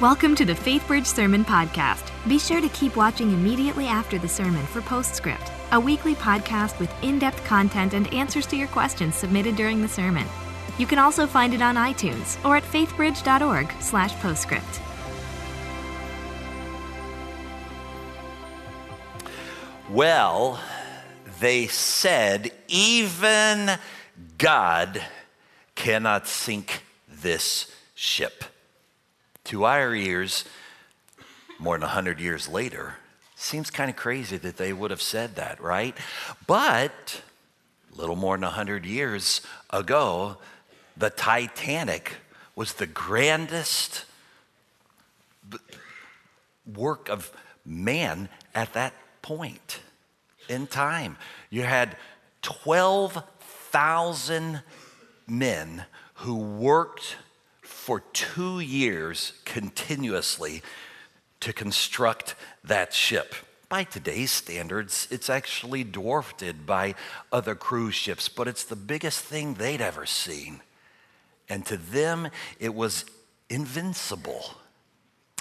Welcome to the FaithBridge Sermon Podcast. Be sure to keep watching immediately after the sermon for Postscript, a weekly podcast with in depth content and answers to your questions submitted during the sermon. You can also find it on iTunes or at faithbridge.org/slash postscript. Well, they said, even God cannot sink this ship. To our ears, more than 100 years later, seems kind of crazy that they would have said that, right? But a little more than 100 years ago, the Titanic was the grandest work of man at that point in time. You had 12,000 men who worked for two years continuously to construct that ship. By today's standards, it's actually dwarfed by other cruise ships, but it's the biggest thing they'd ever seen. And to them, it was invincible.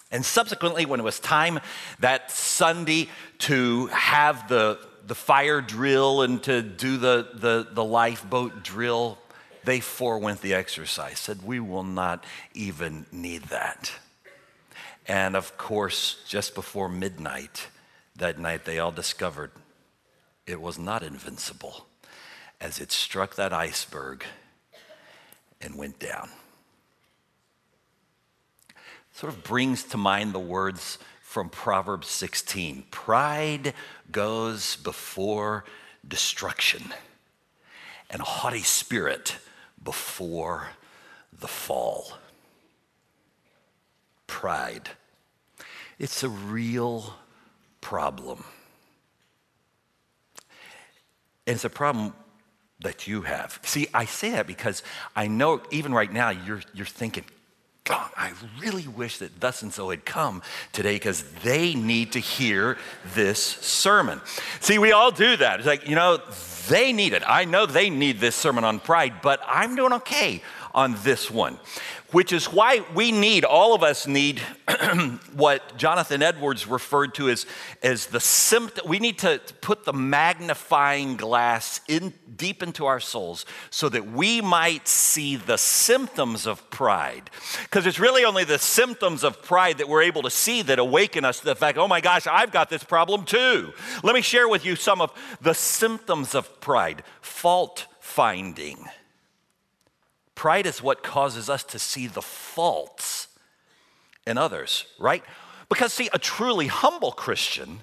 And subsequently, when it was time that Sunday to have the, the fire drill and to do the, the, the lifeboat drill, they forewent the exercise, said, We will not even need that. And of course, just before midnight that night, they all discovered it was not invincible as it struck that iceberg and went down. Sort of brings to mind the words from Proverbs 16 Pride goes before destruction, and a haughty spirit before the fall. Pride. It's a real problem. And it's a problem that you have. See, I say that because I know even right now you're, you're thinking, God, I really wish that thus and so had come today because they need to hear this sermon. See, we all do that. It's like, you know, they need it. I know they need this sermon on pride, but I'm doing okay on this one which is why we need, all of us need what Jonathan Edwards referred to as, as the symptom. We need to put the magnifying glass in deep into our souls so that we might see the symptoms of pride. Because it's really only the symptoms of pride that we're able to see that awaken us to the fact, oh my gosh, I've got this problem too. Let me share with you some of the symptoms of pride fault finding Pride is what causes us to see the faults in others, right? Because, see, a truly humble Christian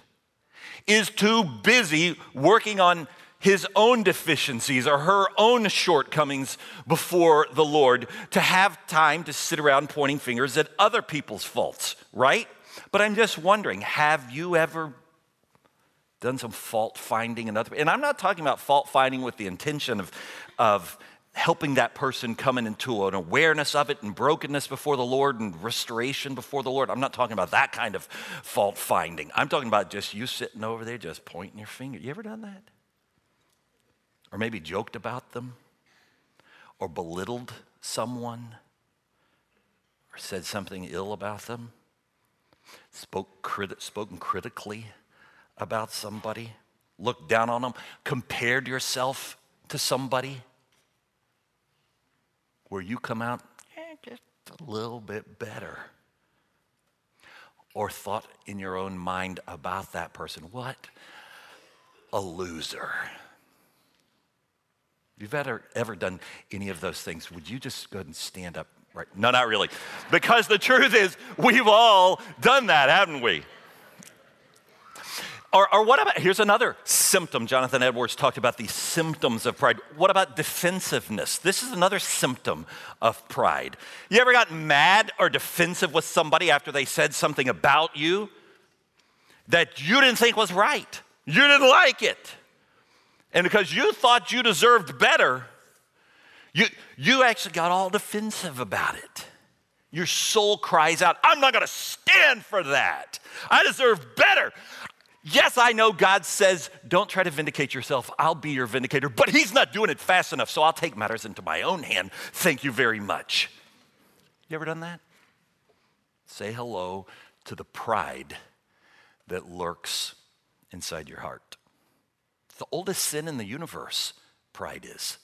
is too busy working on his own deficiencies or her own shortcomings before the Lord to have time to sit around pointing fingers at other people's faults, right? But I'm just wondering have you ever done some fault finding in other and I'm not talking about fault finding with the intention of, of helping that person come into an awareness of it and brokenness before the Lord and restoration before the Lord. I'm not talking about that kind of fault finding. I'm talking about just you sitting over there just pointing your finger. You ever done that? Or maybe joked about them? Or belittled someone? Or said something ill about them? Spoke crit- spoken critically about somebody? Looked down on them? Compared yourself to somebody? Where you come out eh, just a little bit better. Or thought in your own mind about that person, what a loser. If you've ever, ever done any of those things, would you just go ahead and stand up right? No, not really. Because the truth is, we've all done that, haven't we? Or, or what about, here's another symptom. Jonathan Edwards talked about the symptoms of pride. What about defensiveness? This is another symptom of pride. You ever got mad or defensive with somebody after they said something about you that you didn't think was right? You didn't like it. And because you thought you deserved better, you, you actually got all defensive about it. Your soul cries out, I'm not gonna stand for that. I deserve better. Yes, I know God says, don't try to vindicate yourself. I'll be your vindicator, but He's not doing it fast enough, so I'll take matters into my own hand. Thank you very much. You ever done that? say hello to the pride that lurks inside your heart. It's the oldest sin in the universe, pride is.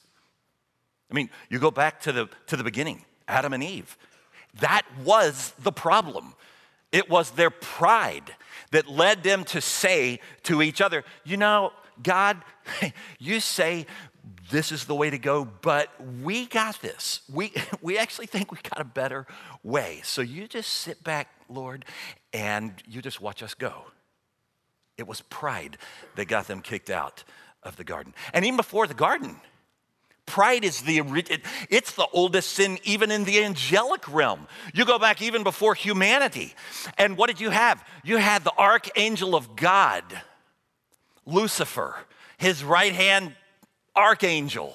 I mean, you go back to the, to the beginning, Adam and Eve. That was the problem. It was their pride that led them to say to each other, You know, God, you say this is the way to go, but we got this. We, we actually think we got a better way. So you just sit back, Lord, and you just watch us go. It was pride that got them kicked out of the garden. And even before the garden, Pride is the it's the oldest sin even in the angelic realm. You go back even before humanity. And what did you have? You had the archangel of God, Lucifer, his right-hand archangel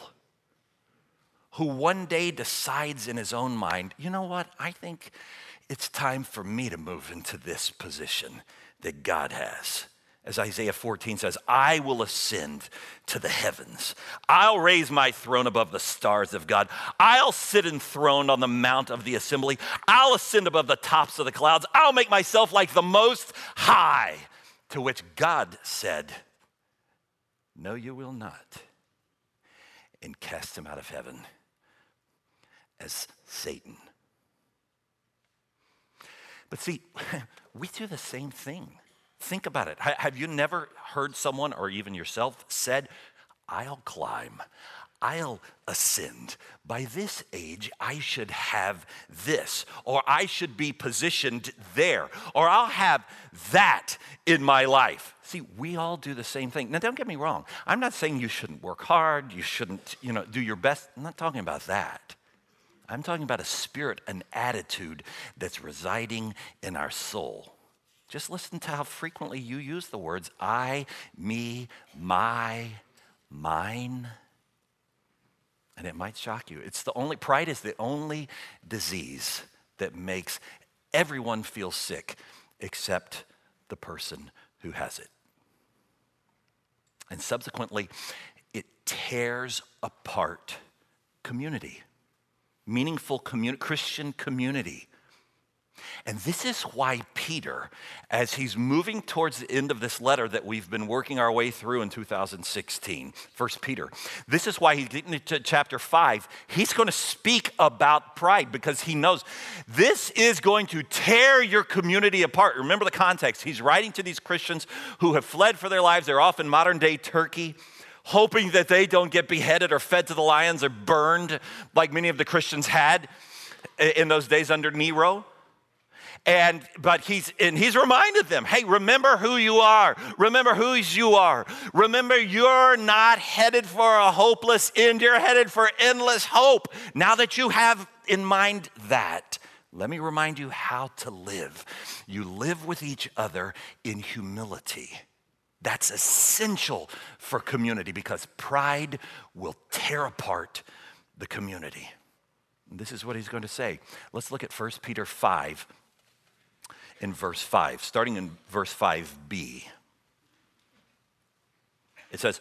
who one day decides in his own mind, you know what? I think it's time for me to move into this position that God has. As Isaiah 14 says, I will ascend to the heavens. I'll raise my throne above the stars of God. I'll sit enthroned on the mount of the assembly. I'll ascend above the tops of the clouds. I'll make myself like the most high. To which God said, No, you will not. And cast him out of heaven as Satan. But see, we do the same thing. Think about it. Have you never heard someone or even yourself said, I'll climb, I'll ascend. By this age, I should have this, or I should be positioned there, or I'll have that in my life. See, we all do the same thing. Now, don't get me wrong. I'm not saying you shouldn't work hard, you shouldn't, you know, do your best. I'm not talking about that. I'm talking about a spirit, an attitude that's residing in our soul. Just listen to how frequently you use the words I, me, my, mine. And it might shock you. It's the only, pride is the only disease that makes everyone feel sick except the person who has it. And subsequently, it tears apart community, meaningful Christian community. And this is why Peter, as he's moving towards the end of this letter that we've been working our way through in 2016, First Peter, this is why he's getting into chapter 5. He's going to speak about pride because he knows this is going to tear your community apart. Remember the context. He's writing to these Christians who have fled for their lives. They're off in modern day Turkey hoping that they don't get beheaded or fed to the lions or burned like many of the Christians had in those days under Nero. And but he's and he's reminded them, hey, remember who you are. Remember whose you are. Remember you're not headed for a hopeless end. You're headed for endless hope. Now that you have in mind that, let me remind you how to live. You live with each other in humility. That's essential for community because pride will tear apart the community. This is what he's going to say. Let's look at 1 Peter 5 in verse 5, starting in verse 5b. It says,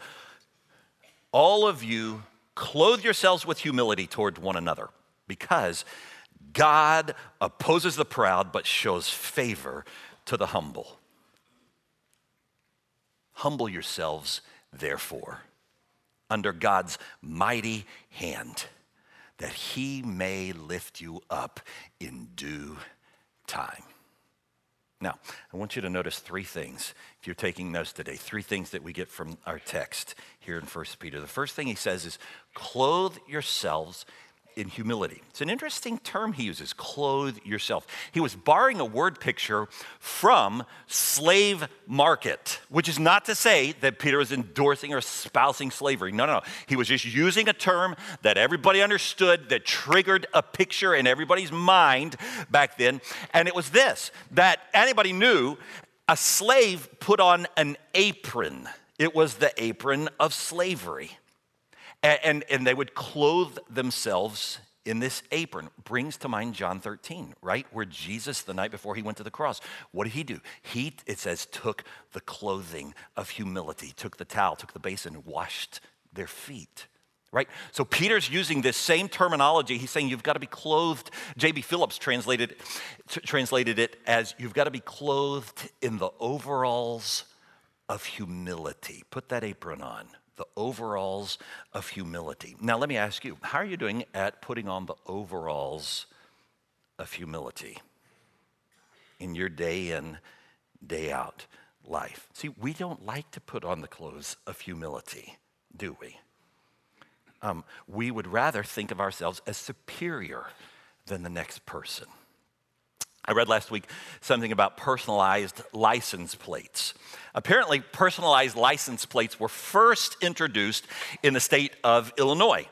All of you clothe yourselves with humility toward one another, because God opposes the proud but shows favor to the humble. Humble yourselves, therefore, under God's mighty hand, that he may lift you up in due time. Now, I want you to notice three things. If you're taking notes today, three things that we get from our text here in 1 Peter. The first thing he says is, clothe yourselves in humility. It's an interesting term he uses, clothe yourself. He was borrowing a word picture from slave market, which is not to say that Peter was endorsing or espousing slavery. No, no, no. He was just using a term that everybody understood that triggered a picture in everybody's mind back then. And it was this that anybody knew a slave put on an apron. It was the apron of slavery. And, and, and, they would clothe themselves in this apron. Brings to mind John 13, right? Where Jesus, the night before he went to the cross, what did he do? He, it says, took the clothing of humility, took the towel, took the basin, washed their feet. right? So Peter's using this same terminology. He's saying you've got to be clothed. J.B. Phillips translated, translated it as you've got to be clothed in the overalls of humility. Put that apron on, the overalls of humility. Now, let me ask you, how are you doing at putting on the overalls of humility in your day in, day out life? See, we don't like to put on the clothes of humility, do we? Um, we would rather think of ourselves as superior than the next person. I read last week something about personalized license plates. Apparently, personalized license plates were first introduced in the state of Illinois.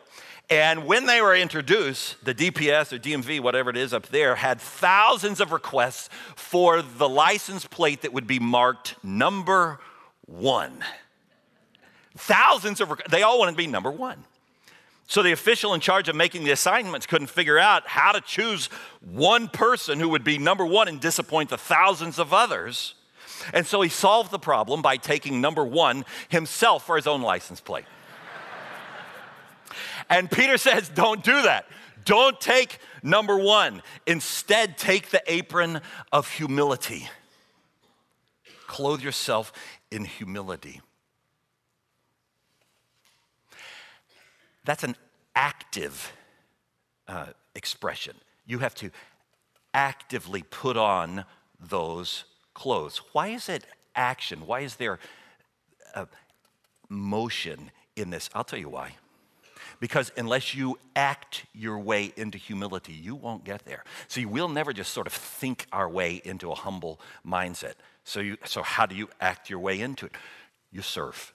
And when they were introduced, the DPS or DMV, whatever it is up there, had thousands of requests for the license plate that would be marked number one. Thousands of, they all wanted to be number one. So the official in charge of making the assignments couldn't figure out how to choose one person who would be number one and disappoint the thousands of others. And so he solved the problem by taking number one himself for his own license plate. and Peter says, Don't do that. Don't take number one. Instead, take the apron of humility. Clothe yourself in humility. That's an active uh, expression. You have to actively put on those clothes. Why is it action? Why is there uh, motion in this? I'll tell you why. Because unless you act your way into humility, you won't get there. See, we'll never just sort of think our way into a humble mindset. So, you, so how do you act your way into it? You serve.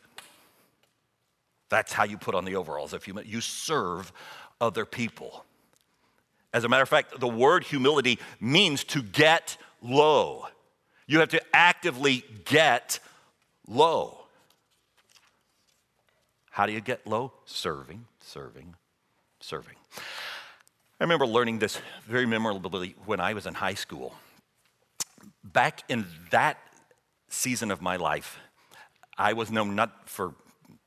That's how you put on the overalls. If you, you serve other people. As a matter of fact, the word humility means to get low. You have to actively get low. How do you get low? Serving, serving, serving. I remember learning this very memorably when I was in high school. Back in that season of my life, I was known not for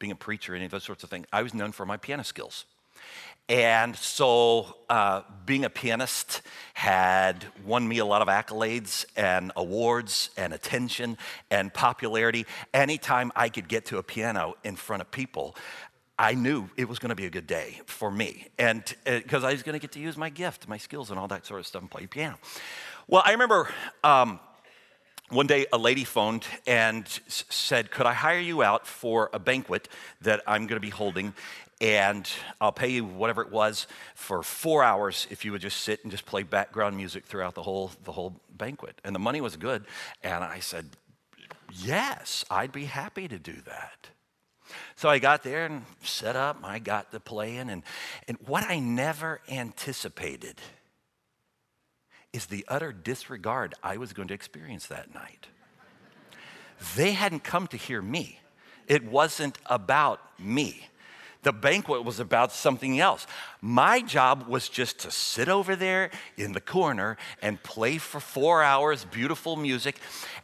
being a preacher, any of those sorts of things. I was known for my piano skills. And so, uh, being a pianist had won me a lot of accolades and awards and attention and popularity. Anytime I could get to a piano in front of people, I knew it was going to be a good day for me. And because uh, I was going to get to use my gift, my skills, and all that sort of stuff and play piano. Well, I remember. Um, one day a lady phoned and said, Could I hire you out for a banquet that I'm going to be holding? And I'll pay you whatever it was for four hours if you would just sit and just play background music throughout the whole, the whole banquet. And the money was good. And I said, Yes, I'd be happy to do that. So I got there and set up, I got the playing. And, and what I never anticipated is the utter disregard I was going to experience that night. They hadn't come to hear me, it wasn't about me. The banquet was about something else. My job was just to sit over there in the corner and play for four hours beautiful music.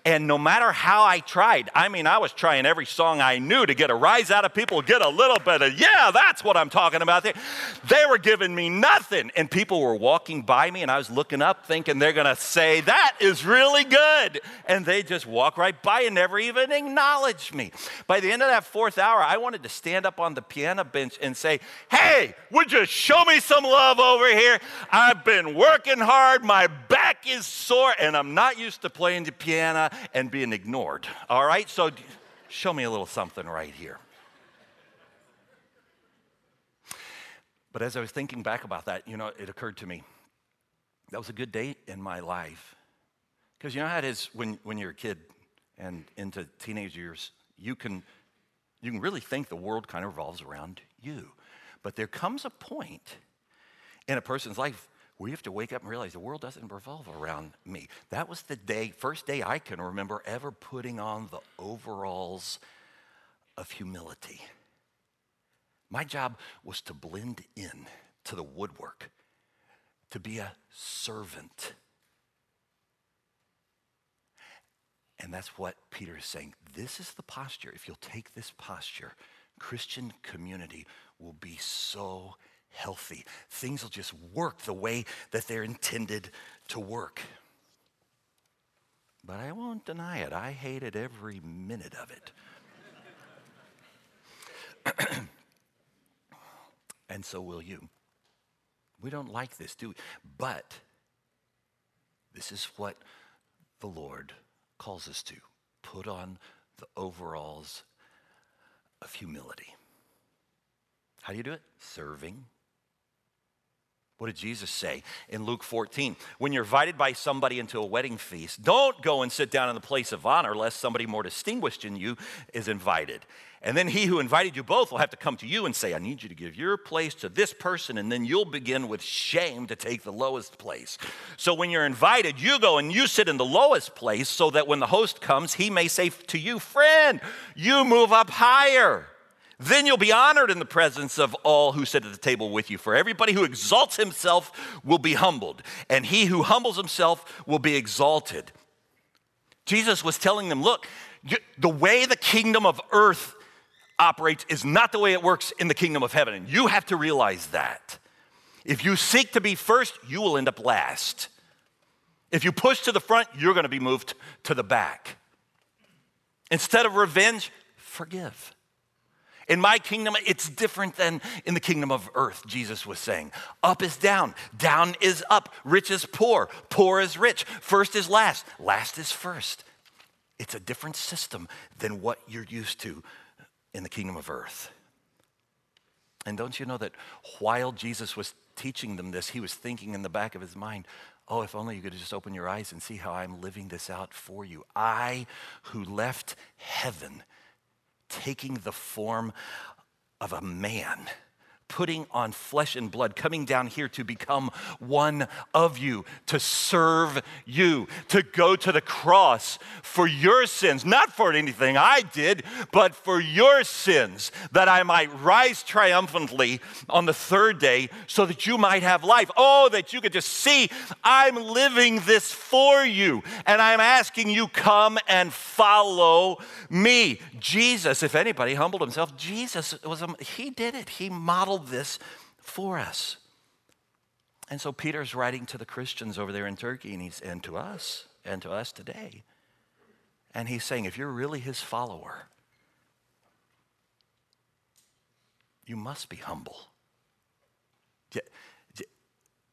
And no matter how I tried, I mean, I was trying every song I knew to get a rise out of people, get a little bit of, yeah, that's what I'm talking about there. They were giving me nothing. And people were walking by me, and I was looking up thinking they're going to say, that is really good. And they just walk right by and never even acknowledge me. By the end of that fourth hour, I wanted to stand up on the piano bench and say, Hey, would you show me some love over here? I've been working hard, my back is sore, and I'm not used to playing the piano and being ignored. All right, so show me a little something right here. But as I was thinking back about that, you know, it occurred to me that was a good day in my life. Because you know how it is when, when you're a kid and into teenage years, you can you can really think the world kind of revolves around you. But there comes a point in a person's life where you have to wake up and realize the world doesn't revolve around me. That was the day, first day I can remember ever putting on the overalls of humility. My job was to blend in to the woodwork, to be a servant. And that's what Peter is saying. This is the posture. If you'll take this posture, Christian community will be so healthy. Things will just work the way that they're intended to work. But I won't deny it. I hated every minute of it. and so will you. We don't like this, do we? But this is what the Lord calls us to put on the overalls of humility. How do you do it? Serving. What did Jesus say in Luke 14? When you're invited by somebody into a wedding feast, don't go and sit down in the place of honor lest somebody more distinguished than you is invited. And then he who invited you both will have to come to you and say, I need you to give your place to this person, and then you'll begin with shame to take the lowest place. So when you're invited, you go and you sit in the lowest place so that when the host comes, he may say to you, Friend, you move up higher. Then you'll be honored in the presence of all who sit at the table with you. For everybody who exalts himself will be humbled, and he who humbles himself will be exalted. Jesus was telling them, Look, the way the kingdom of earth operates is not the way it works in the kingdom of heaven. And you have to realize that. If you seek to be first, you will end up last. If you push to the front, you're going to be moved to the back. Instead of revenge, forgive. In my kingdom, it's different than in the kingdom of earth, Jesus was saying. Up is down, down is up, rich is poor, poor is rich, first is last, last is first. It's a different system than what you're used to in the kingdom of earth. And don't you know that while Jesus was teaching them this, he was thinking in the back of his mind, Oh, if only you could just open your eyes and see how I'm living this out for you. I, who left heaven, taking the form of a man putting on flesh and blood, coming down here to become one of you, to serve you, to go to the cross for your sins, not for anything I did, but for your sins, that I might rise triumphantly on the third day so that you might have life. Oh, that you could just see I'm living this for you, and I'm asking you, come and follow me. Jesus, if anybody humbled himself, Jesus was, he did it. He modeled this for us. And so Peter's writing to the Christians over there in Turkey and, he's, and to us and to us today. And he's saying, if you're really his follower, you must be humble.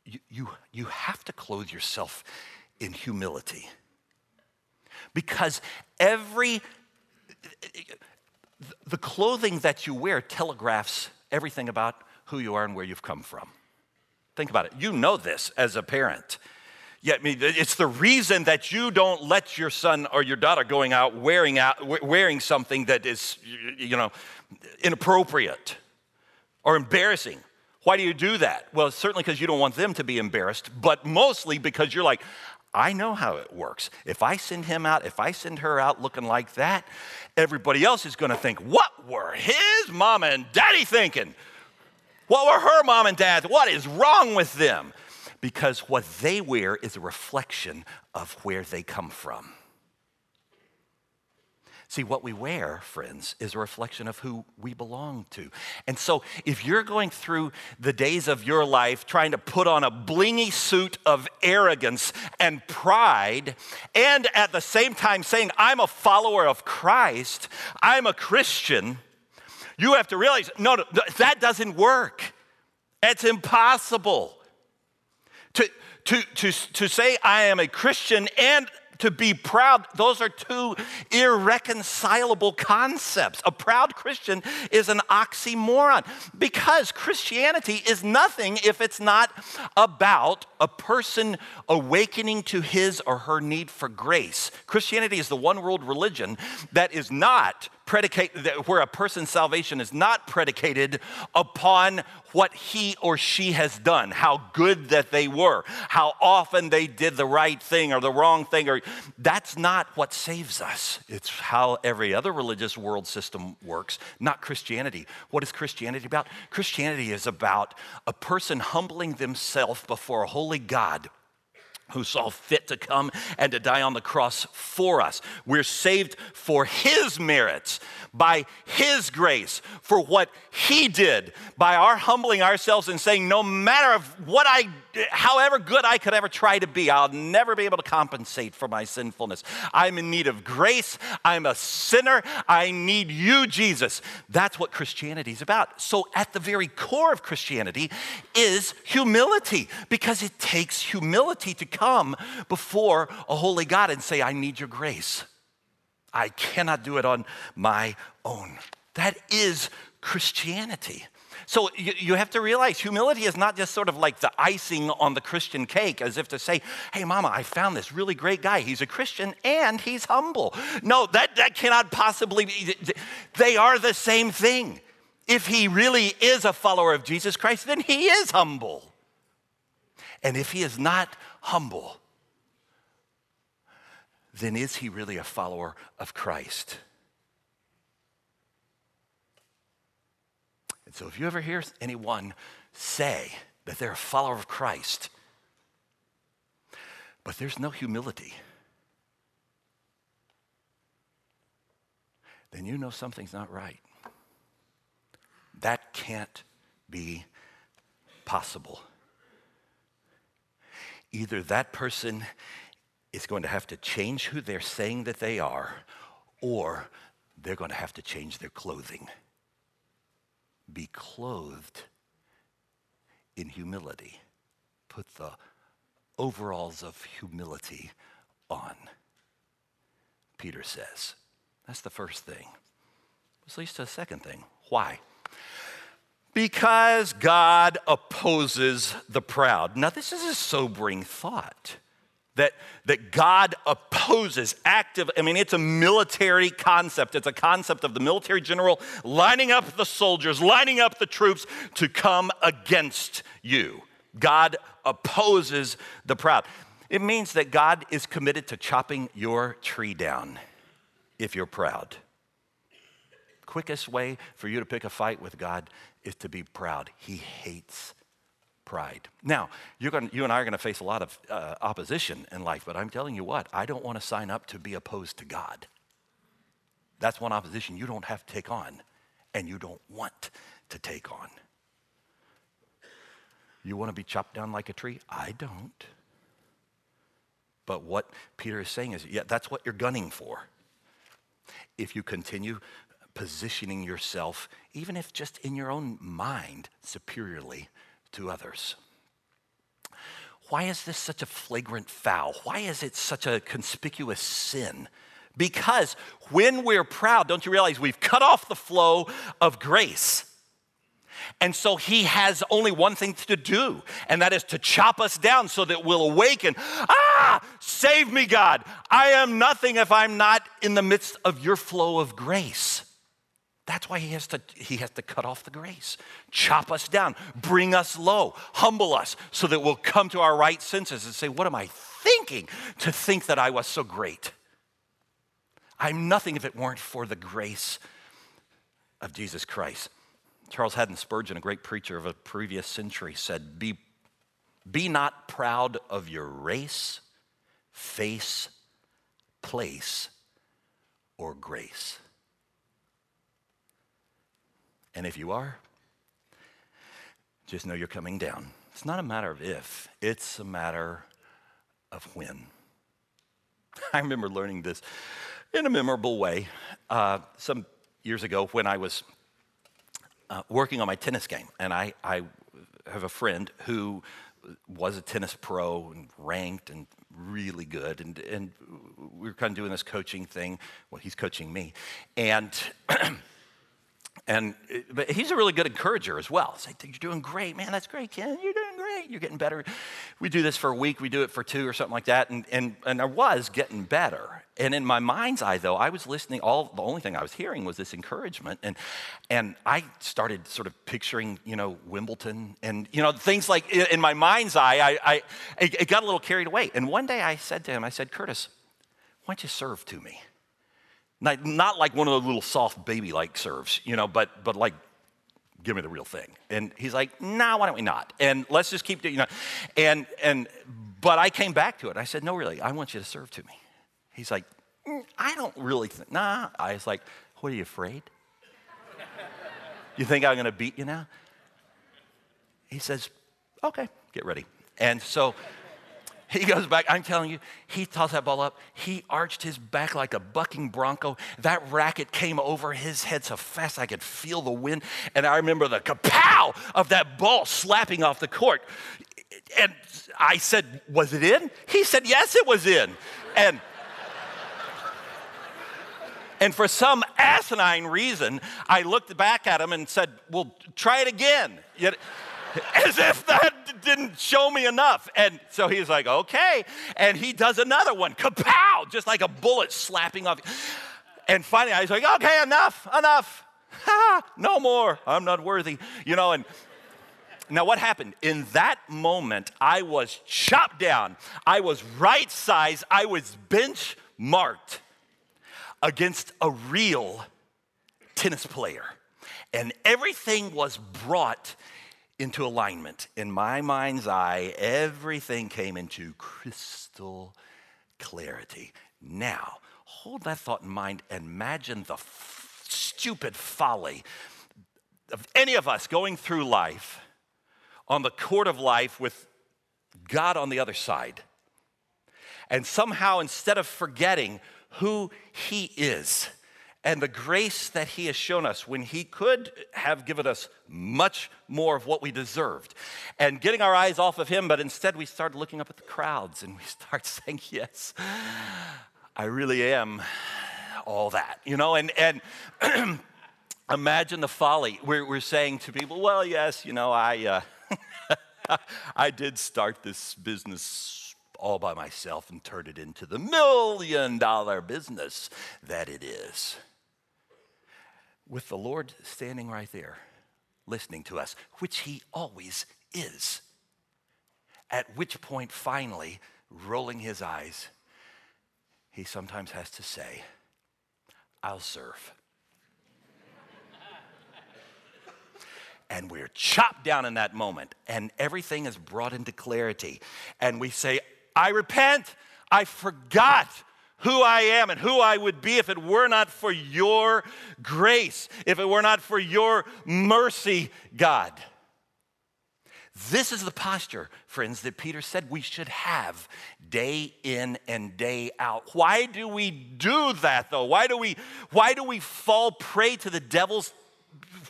You, you, you have to clothe yourself in humility. Because every, the clothing that you wear telegraphs everything about who you are and where you've come from. Think about it. You know this as a parent. Yet, it's the reason that you don't let your son or your daughter going out wearing out wearing something that is, you know, inappropriate or embarrassing. Why do you do that? Well, certainly because you don't want them to be embarrassed, but mostly because you're like, I know how it works. If I send him out, if I send her out looking like that, everybody else is going to think, what were his mom and daddy thinking? What were her mom and dad? What is wrong with them? Because what they wear is a reflection of where they come from. See, what we wear, friends, is a reflection of who we belong to. And so, if you're going through the days of your life trying to put on a blingy suit of arrogance and pride, and at the same time saying, I'm a follower of Christ, I'm a Christian, you have to realize no, that doesn't work. It's impossible. To, to, to, to say I am a Christian and to be proud, those are two irreconcilable concepts. A proud Christian is an oxymoron because Christianity is nothing if it's not about a person awakening to his or her need for grace. Christianity is the one world religion that is not predicated, where a person's salvation is not predicated upon what he or she has done, how good that they were, how often they did the right thing or the wrong thing, or that's not what saves us. It's how every other religious world system works, not Christianity. What is Christianity about? Christianity is about a person humbling themselves before a holy God who saw fit to come and to die on the cross for us. We're saved for His merits, by His grace, for what He did, by our humbling ourselves and saying, no matter of what I, however good I could ever try to be, I'll never be able to compensate for my sinfulness. I'm in need of grace. I'm a sinner. I need you, Jesus. That's what Christianity is about. So, at the very core of Christianity is humility, because it takes humility to come before a holy God and say, I need your grace. I cannot do it on my own. That is Christianity. So you, you, have to realize humility is not just sort of like the icing on the Christian cake, as if to say, hey, mama, I found this really great guy. He's a Christian and he's humble. No, that, that cannot possibly be. They are the same thing. If he really is a follower of Jesus Christ, then he is humble. And if he is not humble, then is he really a follower of Christ? And so if you ever hear anyone say that they're a follower of Christ, but there's no humility, then you know something's not right. That can't be possible. Either that person is going to have to change who they're saying that they are, or they're going to have to change their clothing. Be clothed in humility. Put the overalls of humility on, Peter says. That's the first thing. This leads to the second thing. Why? Because God opposes the proud. Now, this is a sobering thought that, that God opposes active, I mean, it's a military concept. It's a concept of the military general lining up the soldiers, lining up the troops to come against you. God opposes the proud. It means that God is committed to chopping your tree down if you're proud. Quickest way for you to pick a fight with God is to be proud. He hates pride. Now, you're going you and I are going to face a lot of uh, opposition in life, but I'm telling you what, I don't want to sign up to be opposed to God. That's one opposition you don't have to take on, and you don't want to take on. You want to be chopped down like a tree? I don't. But what Peter is saying is, yeah, that's what you're gunning for. If you continue positioning yourself, even if just in your own mind, superiorly to others. Why is this such a flagrant foul? Why is it such a conspicuous sin? Because when we're proud, don't you realize we've cut off the flow of grace? And so he has only one thing to do, and that is to chop us down so that we'll awaken. Ah, save me, God. I am nothing if I'm not in the midst of your flow of grace. That's why he has to he has to cut off the grace, chop us down, bring us low, humble us so that we'll come to our right senses and say, "What am I thinking to think that I was so great?" I'm nothing if it weren't for the grace of Jesus Christ. Charles Haddon Spurgeon, a great preacher of a previous century, said, Be, be not proud of your race, face, place, or grace. And if you are, just know you're coming down. It's not a matter of if, it's a matter of when. I remember learning this in a memorable way uh, some years ago when I was uh, working on my tennis game. And I, I have a friend who was a tennis pro and ranked and really good. And, and we were kind of doing this coaching thing. Well, he's coaching me. And And but he's a really good encourager as well. Say, you're doing great, man. That's great, Ken. You're doing great. You're getting better. We do this for a week. We do it for two or something like that. And and and I was getting better. And in my mind's eye, though, I was listening. All the only thing I was hearing was this encouragement, and and I started sort of picturing, you know, Wimbledon, and you know, things like in my mind's eye, I, I it got a little carried away. And one day I said to him, I said, Curtis, why don't you serve to me? Not, not like one of those little soft baby like serves, you know, but, but like give me the real thing. And he's like, nah, why don't we not? And let's just keep doing, you know. And, and, but I came back to it. I said, no, really, I want you to serve to me. He's like, mm, I don't really think, nah. I was like, what are you afraid? you think I'm going to beat you now? He says, okay, get ready. And so he goes back. I'm telling you, he tossed that ball up. He arched his back like a bucking bronco. That racket came over his head so fast I could feel the wind. And I remember the kapow of that ball slapping off the court. And I said, Was it in? He said, Yes, it was in. And and for some asinine reason, I looked back at him and said, Well, try it again. As if that didn't show me enough. And so he's like, Okay. And he does another one, kapow, just like a bullet slapping off. And finally, I was like, Okay, enough, enough. no more. I'm not worthy. You know, and now, what happened? In that moment, I was chopped down. I was right size. I was bench marked against a real tennis player. And everything was brought into alignment. In my mind's eye, everything came into crystal clarity. Now, hold that thought in mind and imagine the f- stupid folly of any of us going through life on the court of life with God on the other side. And somehow, instead of forgetting who He is and the grace that He has shown us when He could have given us much more of what we deserved. And getting our eyes off of Him, but instead we start looking up at the crowds and we start saying, Yes, I really am all that, you know? And, and imagine the folly. We're, we're saying to people, Well, yes, you know, I. Uh, I did start this business all by myself and turn it into the million dollar business that it is. With the Lord standing right there, listening to us, which He always is. At which point, finally, rolling His eyes, He sometimes has to say, I'll serve. and we're chopped down in that moment, and everything is brought into clarity. And we say, I repent. I forgot who I am and who I would be if it were not for your grace, if it were not for your mercy, God. This is the posture, friends, that Peter said we should have day in and day out. Why do we do that though? Why do we why do we fall prey to the devil's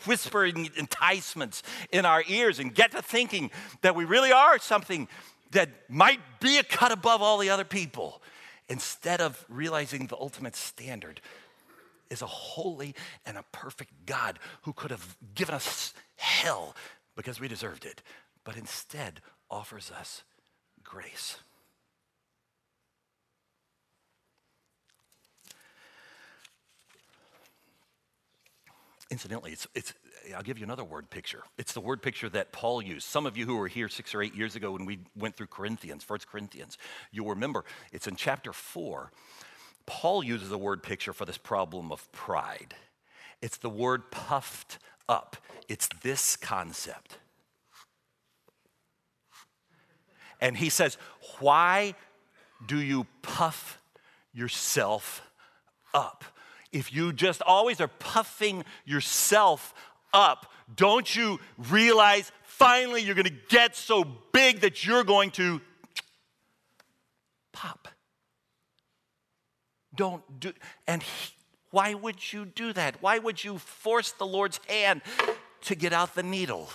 whispering enticements in our ears and get to thinking that we really are something that might be a cut above all the other people instead of realizing the ultimate standard is a holy and a perfect God who could have given us hell because we deserved it, but instead offers us grace. Incidentally, it's, it's, I'll give you another word picture. It's the word picture that Paul used. Some of you who were here six or eight years ago when we went through Corinthians, First Corinthians, you'll remember it's in chapter 4. Paul uses the word picture for this problem of pride. It's the word puffed up. It's this concept. And he says, Why do you puff yourself up? if you just always are puffing yourself up, don't you realize finally you're going to get so big that you're going to pop? Don't do, and he, why would you do that? Why would you force the Lord's hand to get out the needle,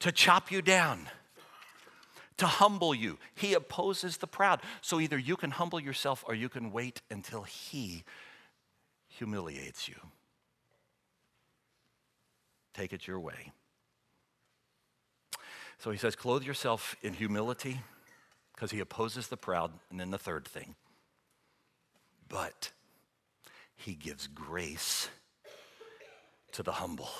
to chop you down? to humble you. He opposes the proud. So either you can humble yourself or you can wait until He humiliates you. Take it your way. So he says, clothe yourself in humility because he opposes the proud. And then the third thing, but he gives grace to the humble.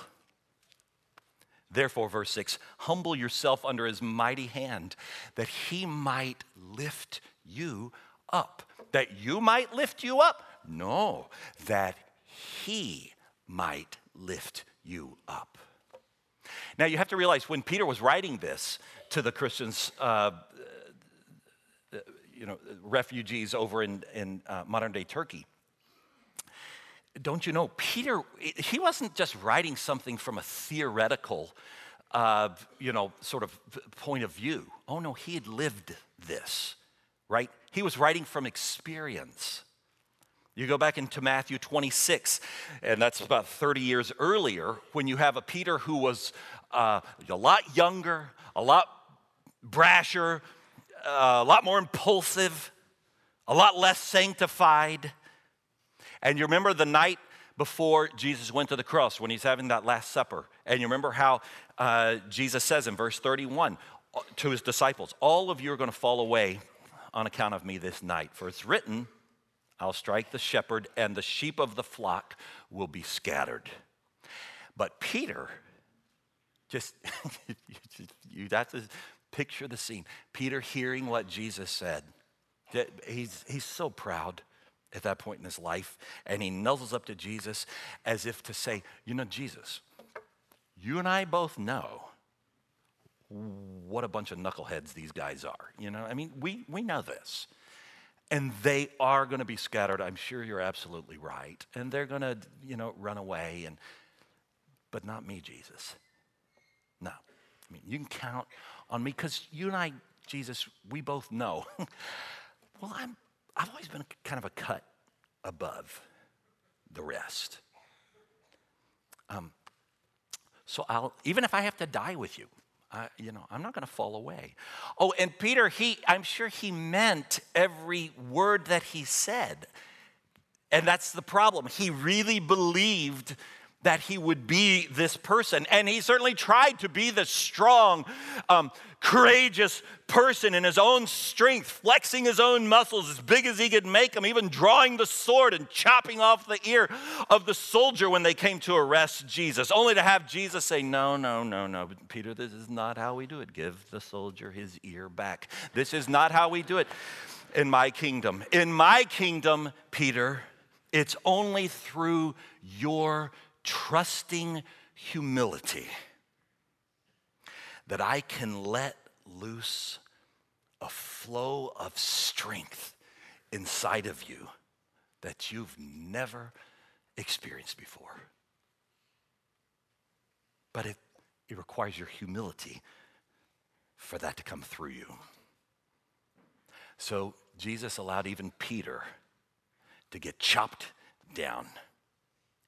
Therefore, verse 6 humble yourself under his mighty hand, that he might lift you up. That you might lift you up? No, that he might lift you up. Now, you have to realize when Peter was writing this to the Christians, uh, you know, refugees over in, in uh, modern day Turkey, don't you know, Peter, he wasn't just writing something from a theoretical, uh, you know, sort of point of view. Oh no, he had lived this, right? He was writing from experience. You go back into Matthew 26, and that's about 30 years earlier, when you have a Peter who was uh, a lot younger, a lot brasher, uh, a lot more impulsive, a lot less sanctified. And you remember the night before Jesus went to the cross when he's having that Last Supper. And you remember how uh, Jesus says in verse 31 uh, to his disciples, All of you are going to fall away on account of me this night, for it's written, I'll strike the shepherd, and the sheep of the flock will be scattered. But Peter, just, you have to picture the scene. Peter hearing what Jesus said. He's, he's so proud at that point in his life, and he nuzzles up to Jesus as if to say, You know, Jesus, you and I both know what a bunch of knuckleheads these guys are. You know, I mean, we, we know this and they are going to be scattered. I'm sure you're absolutely right. And they're going to, you know, run away and but not me, Jesus. No. I mean, you can count on me cuz you and I, Jesus, we both know. well, I'm I've always been kind of a cut above the rest. Um, so I'll even if I have to die with you, I, you know, I'm not going to fall away. Oh, and Peter, he, I'm sure he meant every word that he said. And that's the problem. He really believed that he would be this person. And he certainly tried to be the strong, um, courageous person in his own strength, flexing his own muscles as big as he could make them, even drawing the sword and chopping off the ear of the soldier when they came to arrest Jesus, only to have Jesus say, No, no, no, no, Peter, this is not how we do it. Give the soldier his ear back. This is not how we do it in my kingdom. In my kingdom, Peter, it's only through your trusting humility that I can let loose a flow of strength inside of you that you've never experienced before. But it, it requires your humility for that to come through you. So Jesus allowed even Peter to get chopped down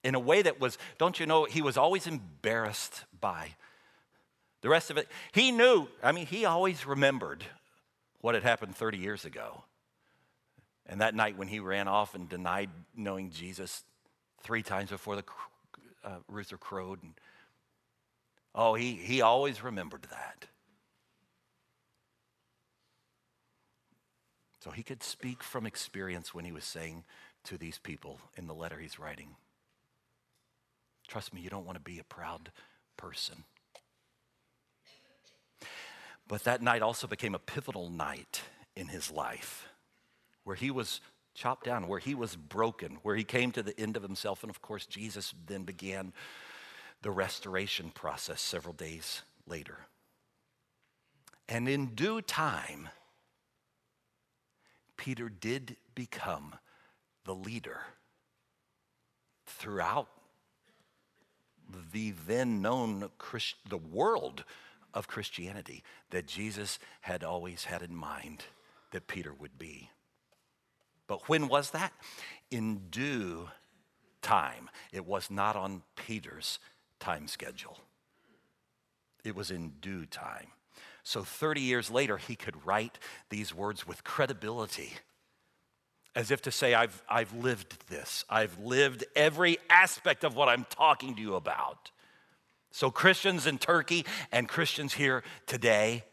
in a way that was, don't you know, he was always embarrassed by. The rest of it, he knew, I mean, he always remembered what had happened 30 years ago. And that night when he ran off and denied knowing Jesus three times before the uh, rooster crowed. And, oh, he, he always remembered that. So he could speak from experience when he was saying to these people in the letter he's writing. Trust me, you don't want to be a proud person. But that night also became a pivotal night in his life where he was chopped down, where he was broken, where he came to the end of himself. And of course, Jesus then began the restoration process several days later. And in due time, Peter did become the leader throughout the then known Christ, the world of Christianity that Jesus had always had in mind that Peter would be. But when was that? In due time. It was not on Peter's time schedule. It was in due time. So 30 years later, he could write these words with credibility as if to say, I've, I've lived this. I've lived every aspect of what I'm talking to you about. So, Christians in Turkey and Christians here today,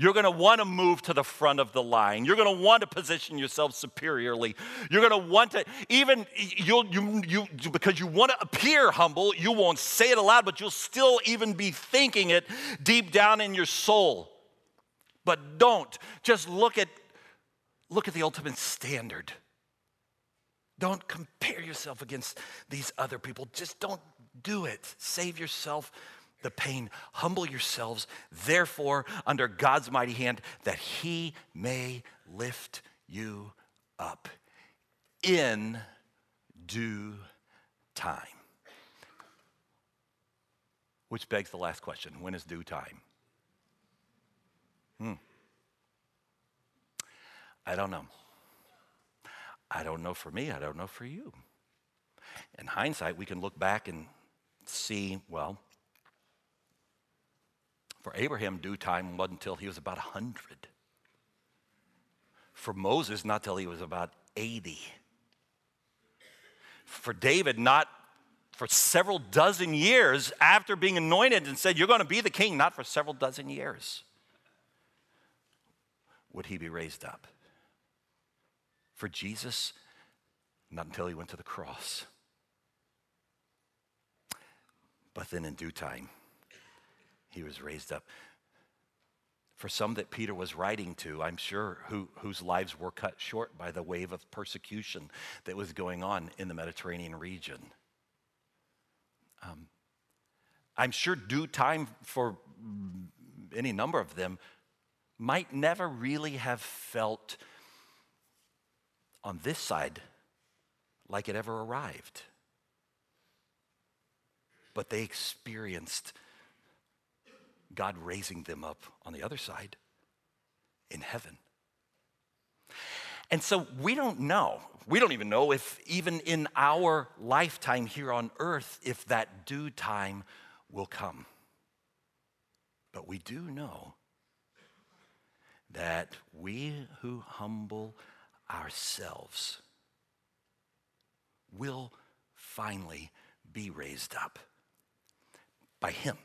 you're want to move to the front of the line. You're want to position yourself superiorly. You're to want to, even you'll, you, you, because you want to appear humble, you won't say it aloud, but you'll still even be thinking it deep down in your soul. But don't. Just look at Look at the ultimate standard. Don't compare yourself against these other people. Just don't do it. Save yourself the pain. Humble yourselves, therefore, under God's mighty hand, that he may lift you up in due time. Which begs the last question when is due time? Hmm. I don't know. I don't know for me, I don't know for you. In hindsight, we can look back and see, well, for Abraham, due time wasn't until he was about 100. For Moses, not till he was about 80. For David, not for several dozen years after being anointed and said, You're going to be the king, not for several dozen years. Would he be raised up? For Jesus, not until he went to the cross. But then in due time, he was raised up. For some that Peter was writing to, I'm sure, who, whose lives were cut short by the wave of persecution that was going on in the Mediterranean region. Um, I'm sure due time for any number of them might never really have felt on this side like it ever arrived. But they experienced God raising them up on the other side in heaven. And so we don't know. We don't even know if, even in our lifetime here on earth, if that due time will come. But we do know that we who humble ourselves will finally be raised up by Him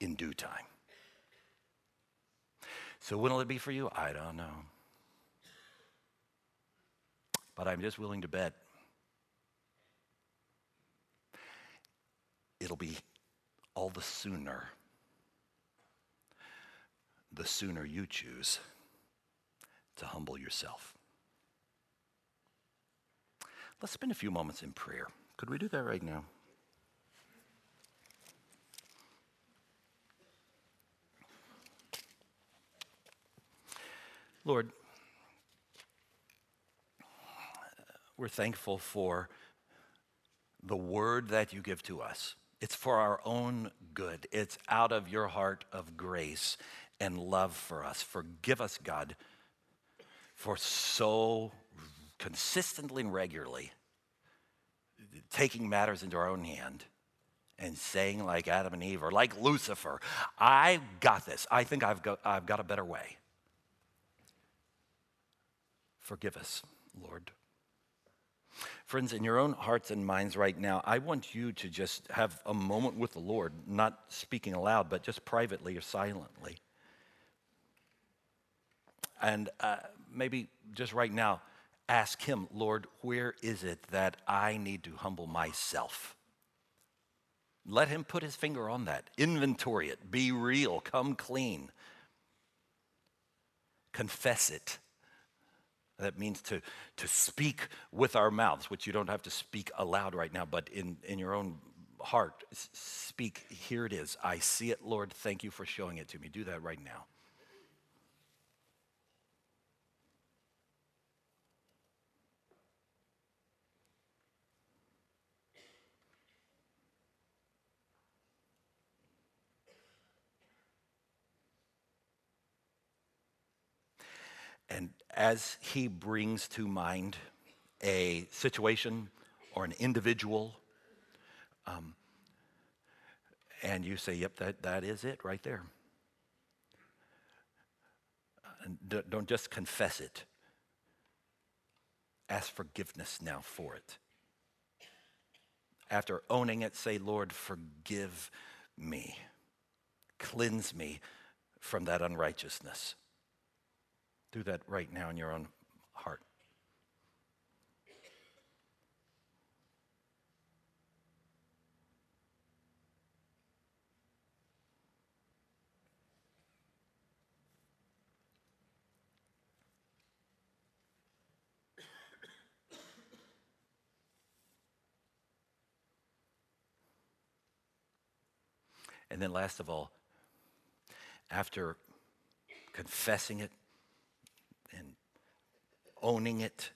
in due time. So, when will it be for you? I don't know. But I'm just willing to bet it'll be all the sooner, the sooner you choose to humble yourself. Let's spend a few moments in prayer. Could we do that right now? Lord, we're thankful for the word that you give to us. It's for our own good. It's out of your heart of grace and love for us. Forgive us, God, for so consistently and regularly taking matters into our own hand and saying, like Adam and Eve, or like Lucifer, I got this. I think I've got, I've got a better way. Forgive us, Lord. Friends, in your own hearts and minds right now, I want you to just have a moment with the Lord, not speaking aloud, but just privately or silently. And uh, maybe just right now, ask Him, Lord, where is it that I need to humble myself? Let Him put His finger on that. Inventory it. Be real. Come clean. Confess it. That means to, to speak with our mouths, which you don't have to speak aloud right now, but in, in your own heart, speak, here it is. I see it, Lord. Thank you for showing it to me. Do that right now. And as he brings to mind a situation or an individual, um, and you say, yep, that, that is it right there. And don't just confess it. Ask forgiveness now for it. After owning it, say, Lord, forgive me. Cleanse me from that unrighteousness. Do that right now in your own heart. And then, last of all, after confessing it, and owning it,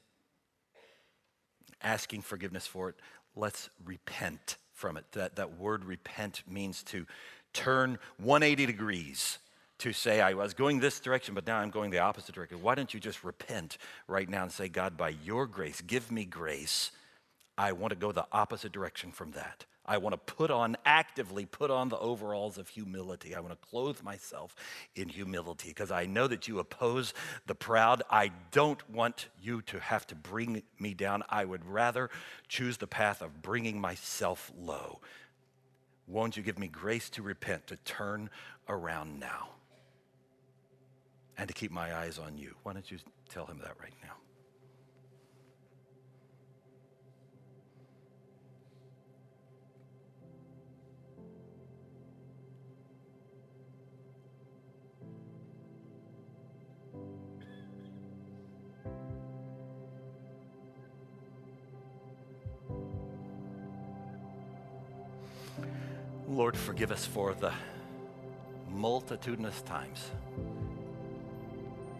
asking forgiveness for it, let's repent from it. That, that word repent means to turn 180 degrees to say, I was going this direction, but now I'm going the opposite direction. Why don't you just repent right now and say, God, by your grace, give me grace. I want to go the opposite direction from that. I want to put on, actively put on the overalls of humility. I want to clothe myself in humility because I know that you oppose the proud. I don't want you to have to bring me down. I would rather choose the path of bringing myself low. Won't you give me grace to repent, to turn around now, and to keep my eyes on you? Why don't you tell him that right now? Forgive us for the multitudinous times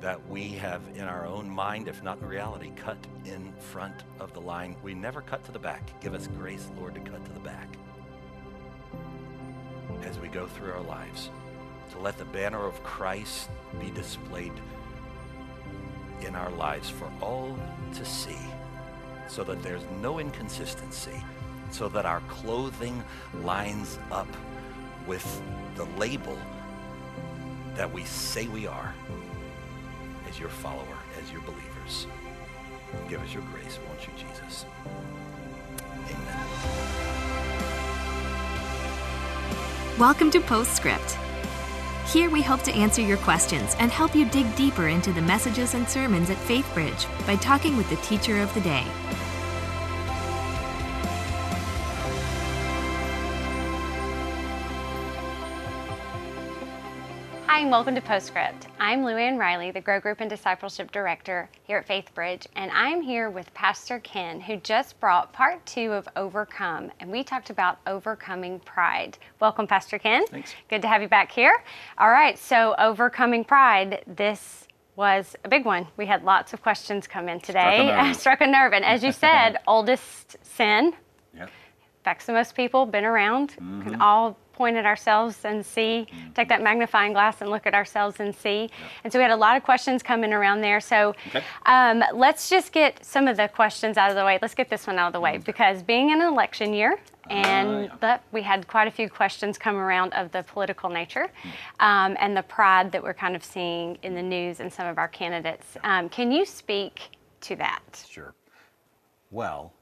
that we have in our own mind, if not in reality, cut in front of the line. We never cut to the back. Give us grace, Lord, to cut to the back as we go through our lives, to let the banner of Christ be displayed in our lives for all to see, so that there's no inconsistency so that our clothing lines up with the label that we say we are as your follower, as your believers. Give us your grace, won't you, Jesus? Amen. Welcome to Postscript. Here we hope to answer your questions and help you dig deeper into the messages and sermons at FaithBridge by talking with the teacher of the day. Hi, and welcome to Postscript. I'm Luann Riley, the Grow Group and Discipleship Director here at FaithBridge, and I'm here with Pastor Ken, who just brought part two of Overcome, and we talked about overcoming pride. Welcome, Pastor Ken. Thanks. Good to have you back here. All right, so overcoming pride, this was a big one. We had lots of questions come in today. Struck a nerve. Struck a nerve, and as you said, oldest sin Yep. affects the most people, been around, Mm-hmm. can all point at ourselves and see, take that magnifying glass and look at ourselves and see. And so we had a lot of questions coming around there. So Okay. um, let's just get some of the questions out of the way. Let's get this one out of the way because being in an election year, and Mm. Ah, yeah. we had quite a few questions come around of the political nature Mm. um, and the pride that we're kind of seeing in the news and some of our candidates. Um, can you speak to that? Sure. Well,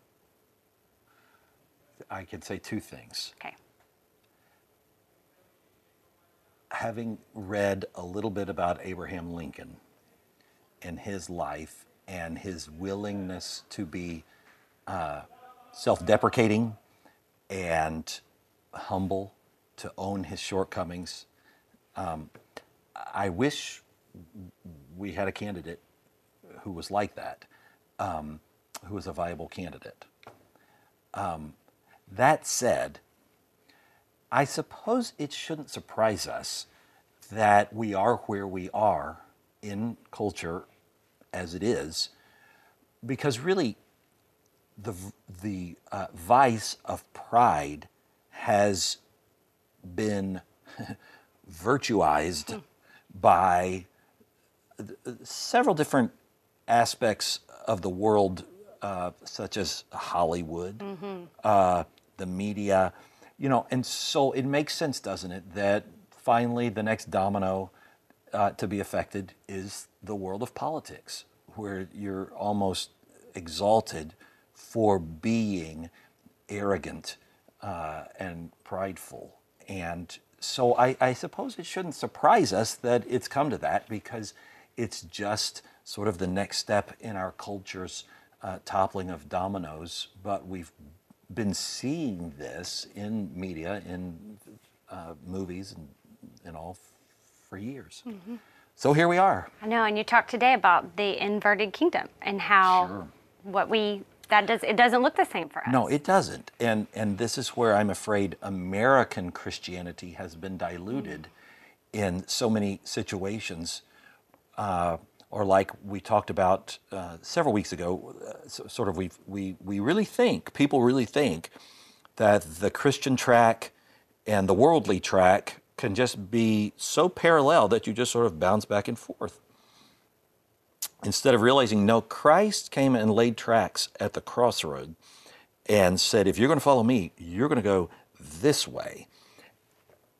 I can say two things. Okay. Having read a little bit about Abraham Lincoln and his life and his willingness to be uh, self deprecating and humble, to own his shortcomings, um, I wish we had a candidate who was like that, um, who was a viable candidate. Um, that said, I suppose it shouldn't surprise us that we are where we are in culture as it is, because really the, the uh, vice of pride has been virtuized by several different aspects of the world, uh, such as Hollywood, uh, the media, you know, and so it makes sense, doesn't it, that finally the next domino uh, to be affected is the world of politics, where you're almost exalted for being arrogant uh, and prideful. And so I, I suppose it shouldn't surprise us that it's come to that because it's just sort of the next step in our culture's uh, toppling of dominoes. But we've been seeing this in media, in uh, movies, and, and all for years. So here we are. I know, and you talked today about the inverted kingdom and how Sure. what we that does it doesn't look the same for us. No, it doesn't. And and this is where I'm afraid American Christianity has been diluted in so many situations. Uh, or like we talked about uh, several weeks ago, uh, so, sort of we we we really think people really think that the Christian track and the worldly track can just be so parallel that you just sort of bounce back and forth. Instead of realizing, no, Christ came and laid tracks at the crossroad and said, if you're going to follow me, you're going to go this way.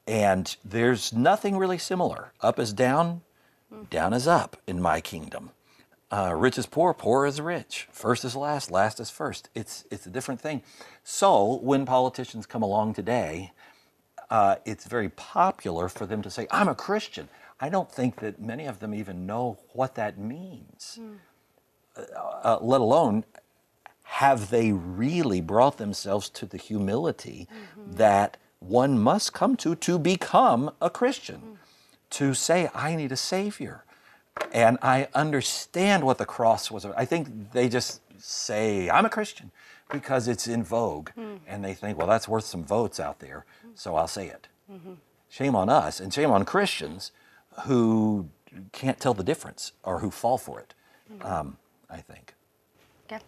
And there's nothing really similar. Up is down, down is up in my kingdom. Uh, rich is poor, poor is rich. First is last, last is first. It's, it's a different thing. So when politicians come along today, uh, it's very popular for them to say, I'm a Christian. I don't think that many of them even know what that means, uh, uh, let alone have they really brought themselves to the humility mm-hmm. that one must come to to become a Christian, mm. To say, I need a Savior. And I understand what the cross was. I think they just say, I'm a Christian because it's in vogue. Mm. And they think, well, that's worth some votes out there, so I'll say it. Mm-hmm. Shame on us and shame on Christians who can't tell the difference or who fall for it, mm-hmm. um, I think. Okay.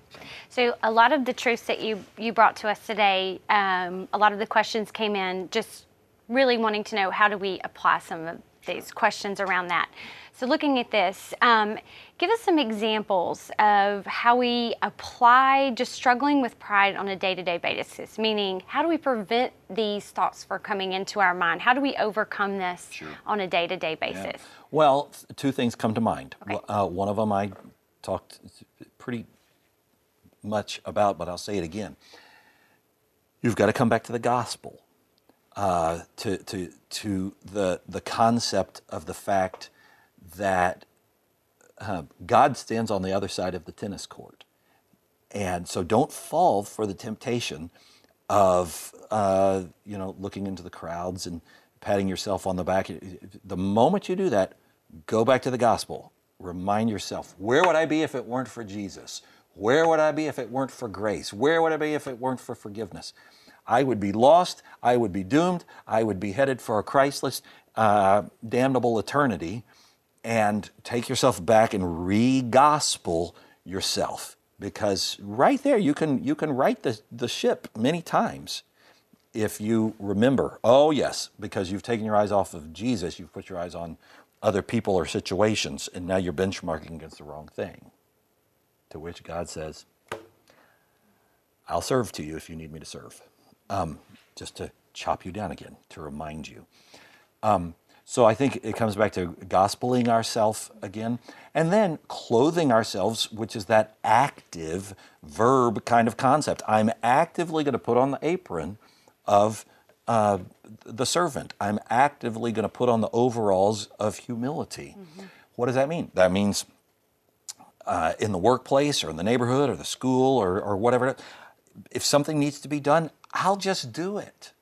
So a lot of the truths that you, you brought to us today, um, a lot of the questions came in just really wanting to know how do we apply some of these questions around that. So, looking at this, um, give us some examples of how we apply just struggling with pride on a day to day basis, meaning, how do we prevent these thoughts from coming into our mind? How do we overcome this sure. on a day to day basis? Yeah. Well, two things come to mind. Okay. Uh, one of them I talked pretty much about, but I'll say it again. You've got to come back to the gospel, uh, to, to, to the, the concept of the fact that uh, God stands on the other side of the tennis court. And so don't fall for the temptation of, uh, you know, looking into the crowds and patting yourself on the back. The moment you do that, go back to the gospel. Remind yourself, where would I be if it weren't for Jesus? Where would I be if it weren't for grace? Where would I be if it weren't for forgiveness? I would be lost. I would be doomed. I would be headed for a Christless, uh, damnable eternity. And take yourself back and re-gospel yourself. Because right there you can you can right the, the ship many times if you remember. Oh yes because you've taken your eyes off of jesus. You've put your eyes on other people or situations. And now you're benchmarking against the wrong thing. To which god says i'll serve to you if you need me to serve um, just to chop you down again to remind you um, so I think it comes back to gospeling ourselves again, and then clothing ourselves, which is that active verb kind of concept. I'm actively going to put on the apron of uh, the servant. I'm actively going to put on the overalls of humility. Mm-hmm. What does that mean? That means uh, in the workplace or in the neighborhood or the school or, or whatever, if something needs to be done, I'll just do it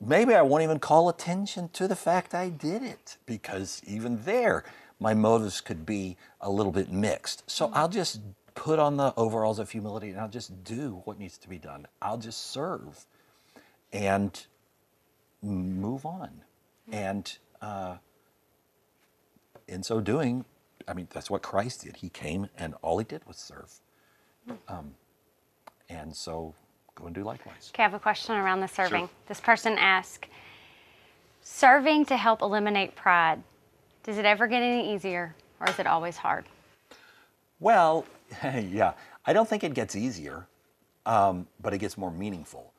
maybe I won't even call attention to the fact I did it because even there, my motives could be a little bit mixed. So mm-hmm. I'll just put on the overalls of humility and I'll just do what needs to be done. I'll just serve and move on. Mm-hmm. And uh, in so doing, I mean, that's what Christ did. He came and all he did was serve. Mm. Um, and so go and do likewise. Okay, I have a question around the serving. Sure. This person asked, serving to help eliminate pride, does it ever get any easier or is it always hard? Well, yeah, I don't think it gets easier, um, but it gets more meaningful.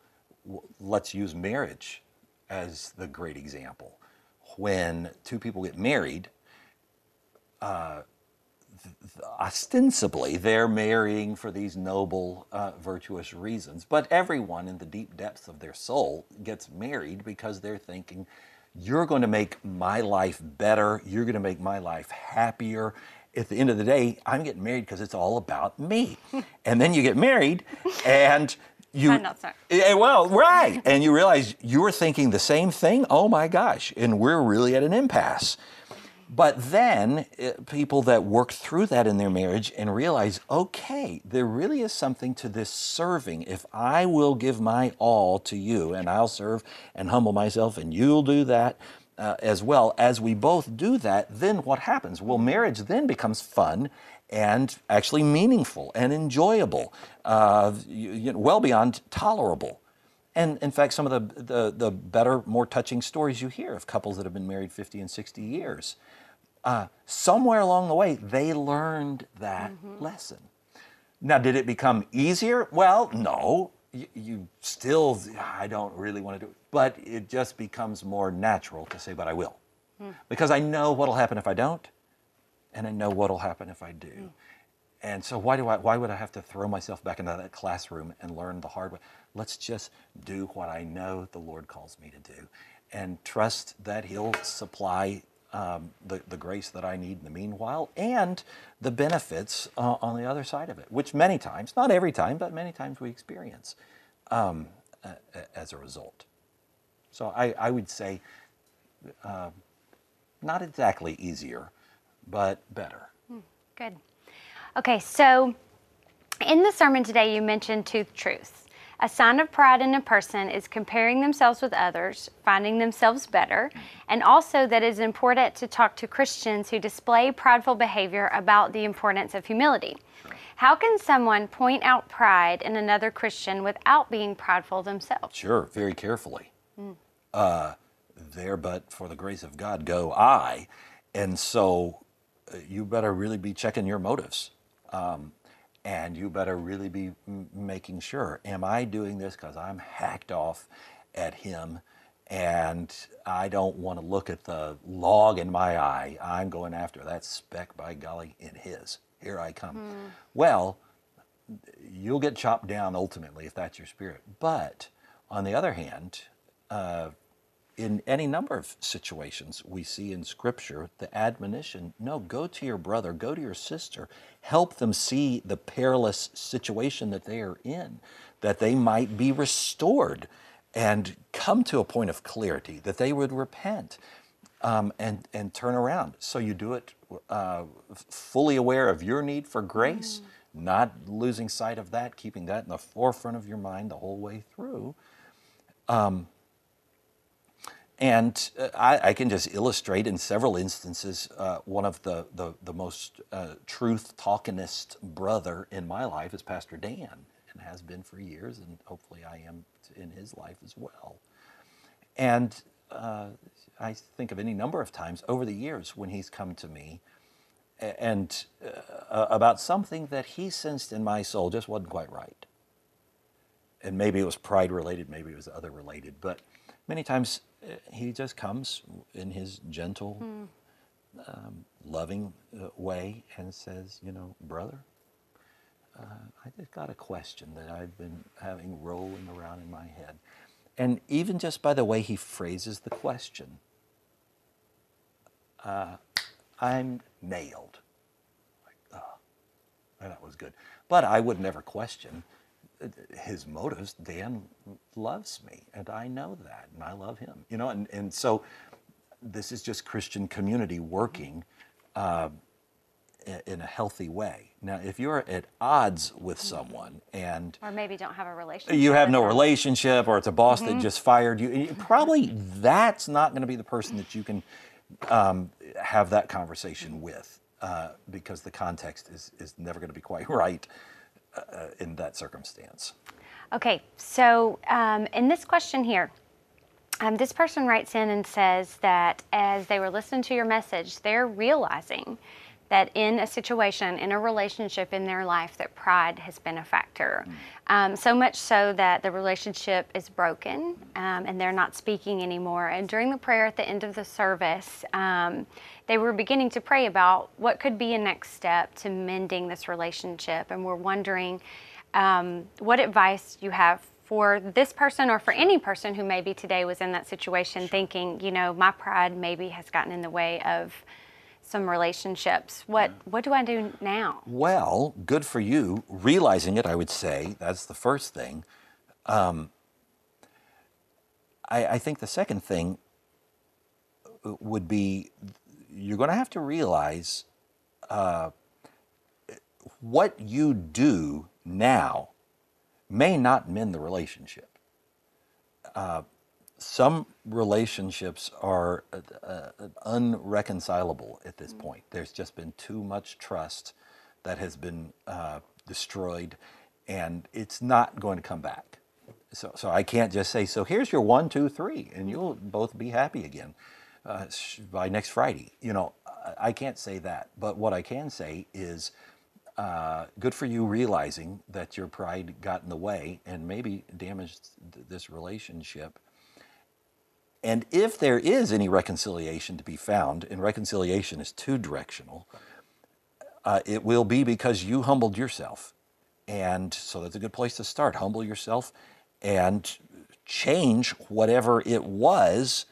Let's use marriage as the great example. When two people get married, uh, ostensibly they're marrying for these noble, uh, virtuous reasons. But everyone in the deep depths of their soul gets married because they're thinking, you're going to make my life better, you're going to make my life happier. At the end of the day, I'm getting married because it's all about me. and then you get married and you I'm not sorry. Yeah, well, right. and you realize you were thinking the same thing. Oh my gosh. And we're really at an impasse. But then uh, people that work through that in their marriage and realize, okay, there really is something to this serving. If I will give my all to you and I'll serve and humble myself and you'll do that uh, as well, as we both do that, then what happens? Well, marriage then becomes fun and actually meaningful and enjoyable, uh, you, you know, well beyond tolerable. And in fact, some of the, the, the, better, more touching stories you hear of couples that have been married 50 and 60 years, uh, somewhere along the way, they learned that mm-hmm. lesson. Now, did it become easier? Well, no. You, you, still, I don't really want to do it. But it just becomes more natural to say, but I will. Mm. Because I know what'll happen if I don't and I know what'll happen if I do. Mm. And so why do I why would I have to throw myself back into that classroom and learn the hard way? Let's just do what I know the Lord calls me to do and trust that he'll supply um, the, the grace that I need in the meanwhile and the benefits uh, on the other side of it, which many times, not every time, but many times we experience um, as a result. So I, I would say uh, not exactly easier, but better. Hmm, good. Okay, so in the sermon today, you mentioned two truths. A sign of pride in a person is comparing themselves with others, finding themselves better, and also that it is important to talk to Christians who display prideful behavior about the importance of humility. How can someone point out pride in another Christian without being prideful themselves? Sure, very carefully. Mm. Uh, there, but for the grace of God, go I. And so you better really be checking your motives. Um, and you better really be m- making sure am I doing this because I'm hacked off at him and I don't want to look at the log in my eye. I'm going after that speck by golly in his. Here I come. Mm. Well, you'll get chopped down ultimately if that's your spirit. But on the other hand, uh, in any number of situations we see in Scripture the admonition no, go to your brother, go to your sister, help them see the perilous situation that they are in, that they might be restored and come to a point of clarity, that they would repent. Um, and and turn around. So you do it uh, fully aware of your need for grace, mm. not losing sight of that, keeping that in the forefront of your mind the whole way through. Um, and uh, I, I, can just illustrate in several instances uh, one of the, the, the most uh, truth talkingest brother in my life is Pastor Dan, and has been for years, and hopefully I am in his life as well. And uh, I think of any number of times over the years when he's come to me and uh, about something that he sensed in my soul just wasn't quite right. And maybe it was pride related, maybe it was other related, but many times he just comes in his gentle, mm. um, loving uh, way and says, you know, brother, uh, I just got a question that I've been having rolling around in my head. And even just by the way he phrases the question, uh, I'm nailed. Like, oh, that was good. But I would never question his motives, Dan loves me, and I know that, and I love him. You know, and, and so this is just Christian community working uh, in a healthy way. Now, if you're at odds with someone and or maybe don't have a relationship, you have no relationship, or it's a boss mm-hmm. that just fired you, probably that's not going to be the person that you can um, have that conversation with uh, because the context is is never going to be quite right uh, in that circumstance. Okay, so um, in this question here, um, this person writes in and says that as they were listening to your message, they're realizing that in a situation, in a relationship in their life, that pride has been a factor. Mm. Um, so much so that the relationship is broken um, and they're not speaking anymore. And during the prayer at the end of the service, um, they were beginning to pray about what could be a next step to mending this relationship. And we're wondering um, what advice you have for this person or for any person who maybe today was in that situation thinking, you know, my pride maybe has gotten in the way of some relationships. What what do I do now? Well, good for you realizing it. I would say that's the first thing. Um, I, I think the second thing would be you're going to have to realize uh, what you do now may not mend the relationship. Uh, some relationships are uh, uh, unreconcilable at this point. There's just been too much trust that has been uh, destroyed, and it's not going to come back. So, so I can't just say, so here's your one, two, three, and you'll both be happy again uh, by next Friday. You know, I can't say that. But what I can say is, uh, good for you realizing that your pride got in the way and maybe damaged th- this relationship. And if there is any reconciliation to be found, and reconciliation is two directional, uh, it will be because you humbled yourself. And so that's a good place to start. Humble yourself and change whatever it was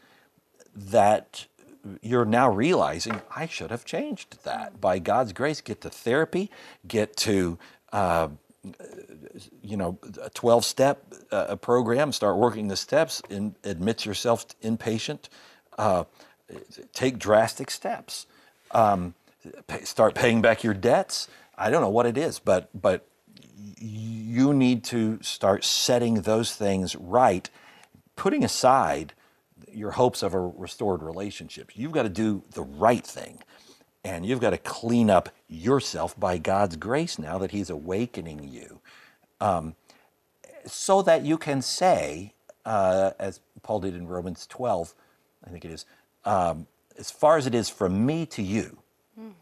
that you're now realizing I should have changed that. By God's grace, get to therapy, get to uh, you know a 12 step uh, program, start working the steps, and admit yourself inpatient, uh, take drastic steps, um, pay, start paying back your debts. I don't know what it is, but but you need to start setting those things right, putting aside your hopes of a restored relationship. You've got to do the right thing. And you've got to clean up yourself by God's grace now that He's awakening you. Um, so that you can say, uh, as Paul did in Romans 12, I think it is, um, as far as it is from me to you, mm.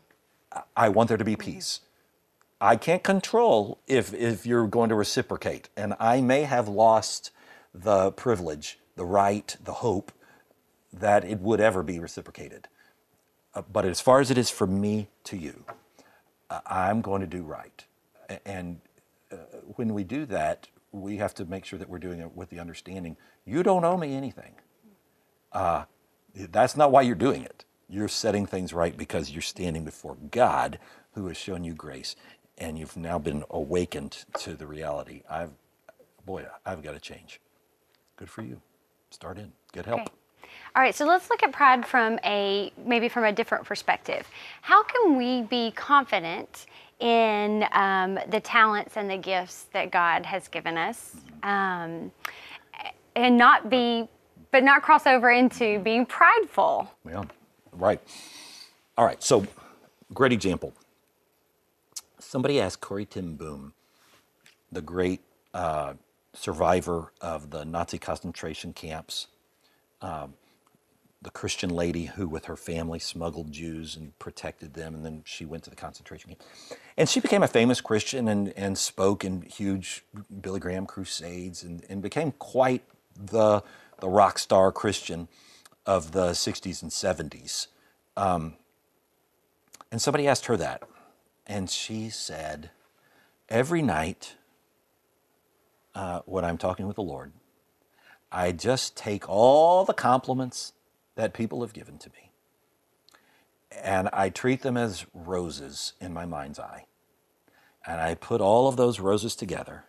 I want there to be peace. I can't control if, if you're going to reciprocate, and I may have lost the privilege, the right, the hope that it would ever be reciprocated. Uh, but as far as it is from me to you, uh, I'm going to do right. And uh, when we do that, we have to make sure that we're doing it with the understanding you don't owe me anything. Uh, that's not why you're doing it. You're setting things right because you're standing before God who has shown you grace and you've now been awakened to the reality. I've, boy, I've got to change. Good for you. Start in, get help. Okay. All right, so let's look at pride from a maybe from a different perspective. How can we be confident in um, the talents and the gifts that God has given us, um, and not be, but not cross over into being prideful? Yeah, right. All right, so great example. Somebody asked Corrie ten Boom, the great uh, survivor of the Nazi concentration camps. Um, the Christian lady who, with her family, smuggled Jews and protected them, and then she went to the concentration camp. And she became a famous Christian and, and spoke in huge Billy Graham crusades and, and became quite the, the rock star Christian of the 60s and 70s. Um, and somebody asked her that, and she said, Every night uh, when I'm talking with the Lord, I just take all the compliments that people have given to me. And I treat them as roses in my mind's eye. And I put all of those roses together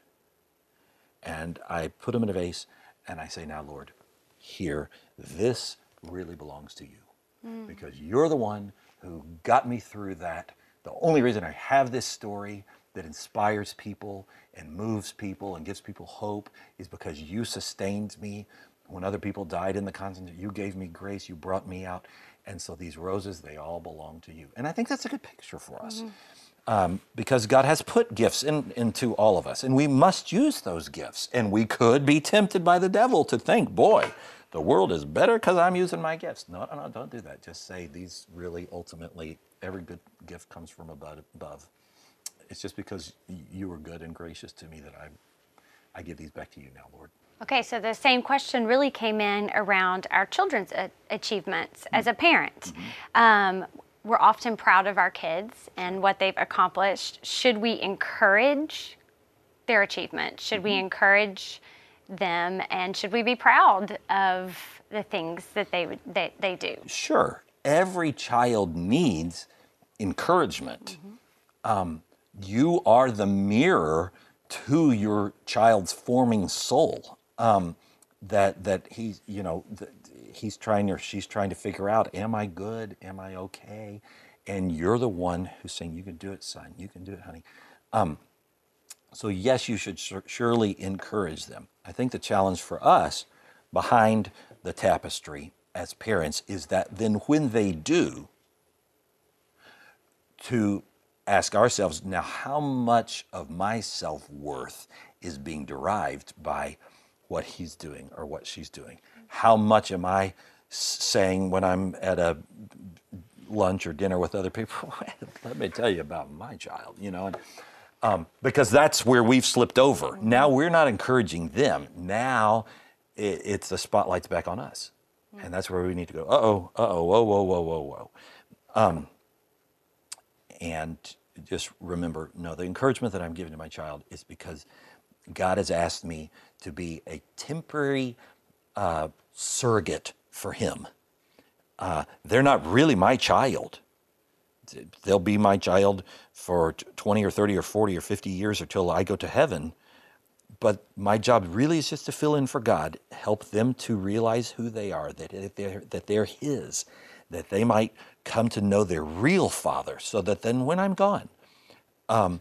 and I put them in a vase and I say, Now, Lord, here, this really belongs to you mm. because you're the one who got me through that. The only reason I have this story that inspires people and moves people and gives people hope is because you sustained me when other people died in the concentration, you gave me grace, you brought me out. And so these roses, they all belong to you. And I think that's a good picture for us. Mm-hmm. Um, because God has put gifts in, into all of us, and we must use those gifts. And we could be tempted by the devil to think, boy, the world is better because I'm using my gifts. No, no, no, don't do that. Just say these really ultimately, every good gift comes from above. It's just because you were good and gracious to me that I, I give these back to you now, Lord. Okay, so the same question really came in around our children's a- achievements mm-hmm. as a parent. Mm-hmm. Um, we're often proud of our kids and what they've accomplished. Should we encourage their achievement? Should mm-hmm. we encourage them and should we be proud of the things that they that they do? Sure. Every child needs encouragement. Mm-hmm. Um, you are the mirror to your child's forming soul um, that that he you know he's trying or she's trying to figure out, am I good? Am I okay? And you're the one who's saying, you can do it, son. You can do it, honey. Um, so, yes, you should surely encourage them. I think the challenge for us behind the tapestry as parents is that then when they do, to ask ourselves now, how much of my self worth is being derived by what he's doing or what she's doing? How much am I saying when I'm at a lunch or dinner with other people? Let me tell you about my child, you know? And, um, because that's where we've slipped over. Mm-hmm. Now we're not encouraging them. Now it, it's the spotlight's back on us. Mm-hmm. And that's where we need to go, uh oh, uh oh, whoa, whoa, whoa, whoa, whoa. Um, and just remember no, the encouragement that I'm giving to my child is because God has asked me to be a temporary uh, surrogate for Him. Uh, they're not really my child. They'll be my child for 20 or 30 or 40 or 50 years until I go to heaven. But my job really is just to fill in for God, help them to realize who they are, that they're, that they're His, that they might come to know their real Father, so that then when I'm gone, um,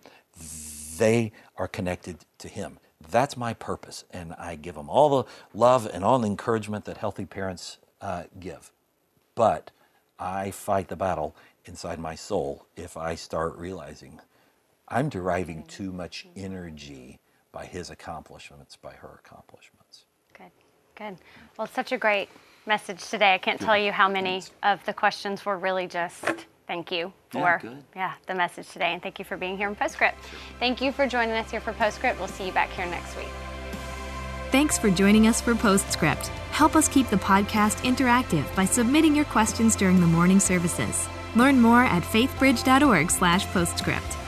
they are connected to Him. That's my purpose, and I give them all the love and all the encouragement that healthy parents uh, give. But I fight the battle inside my soul if I start realizing I'm deriving too much energy by his accomplishments, by her accomplishments. Good, good. Well, it's such a great message today. I can't tell you how many of the questions were really just thank you for yeah, yeah, the message today and thank you for being here in Postscript. Thank you for joining us here for Postscript. We'll see you back here next week. Thanks for joining us for Postscript. Help us keep the podcast interactive by submitting your questions during the morning services. Learn more at faithbridge.org/postscript.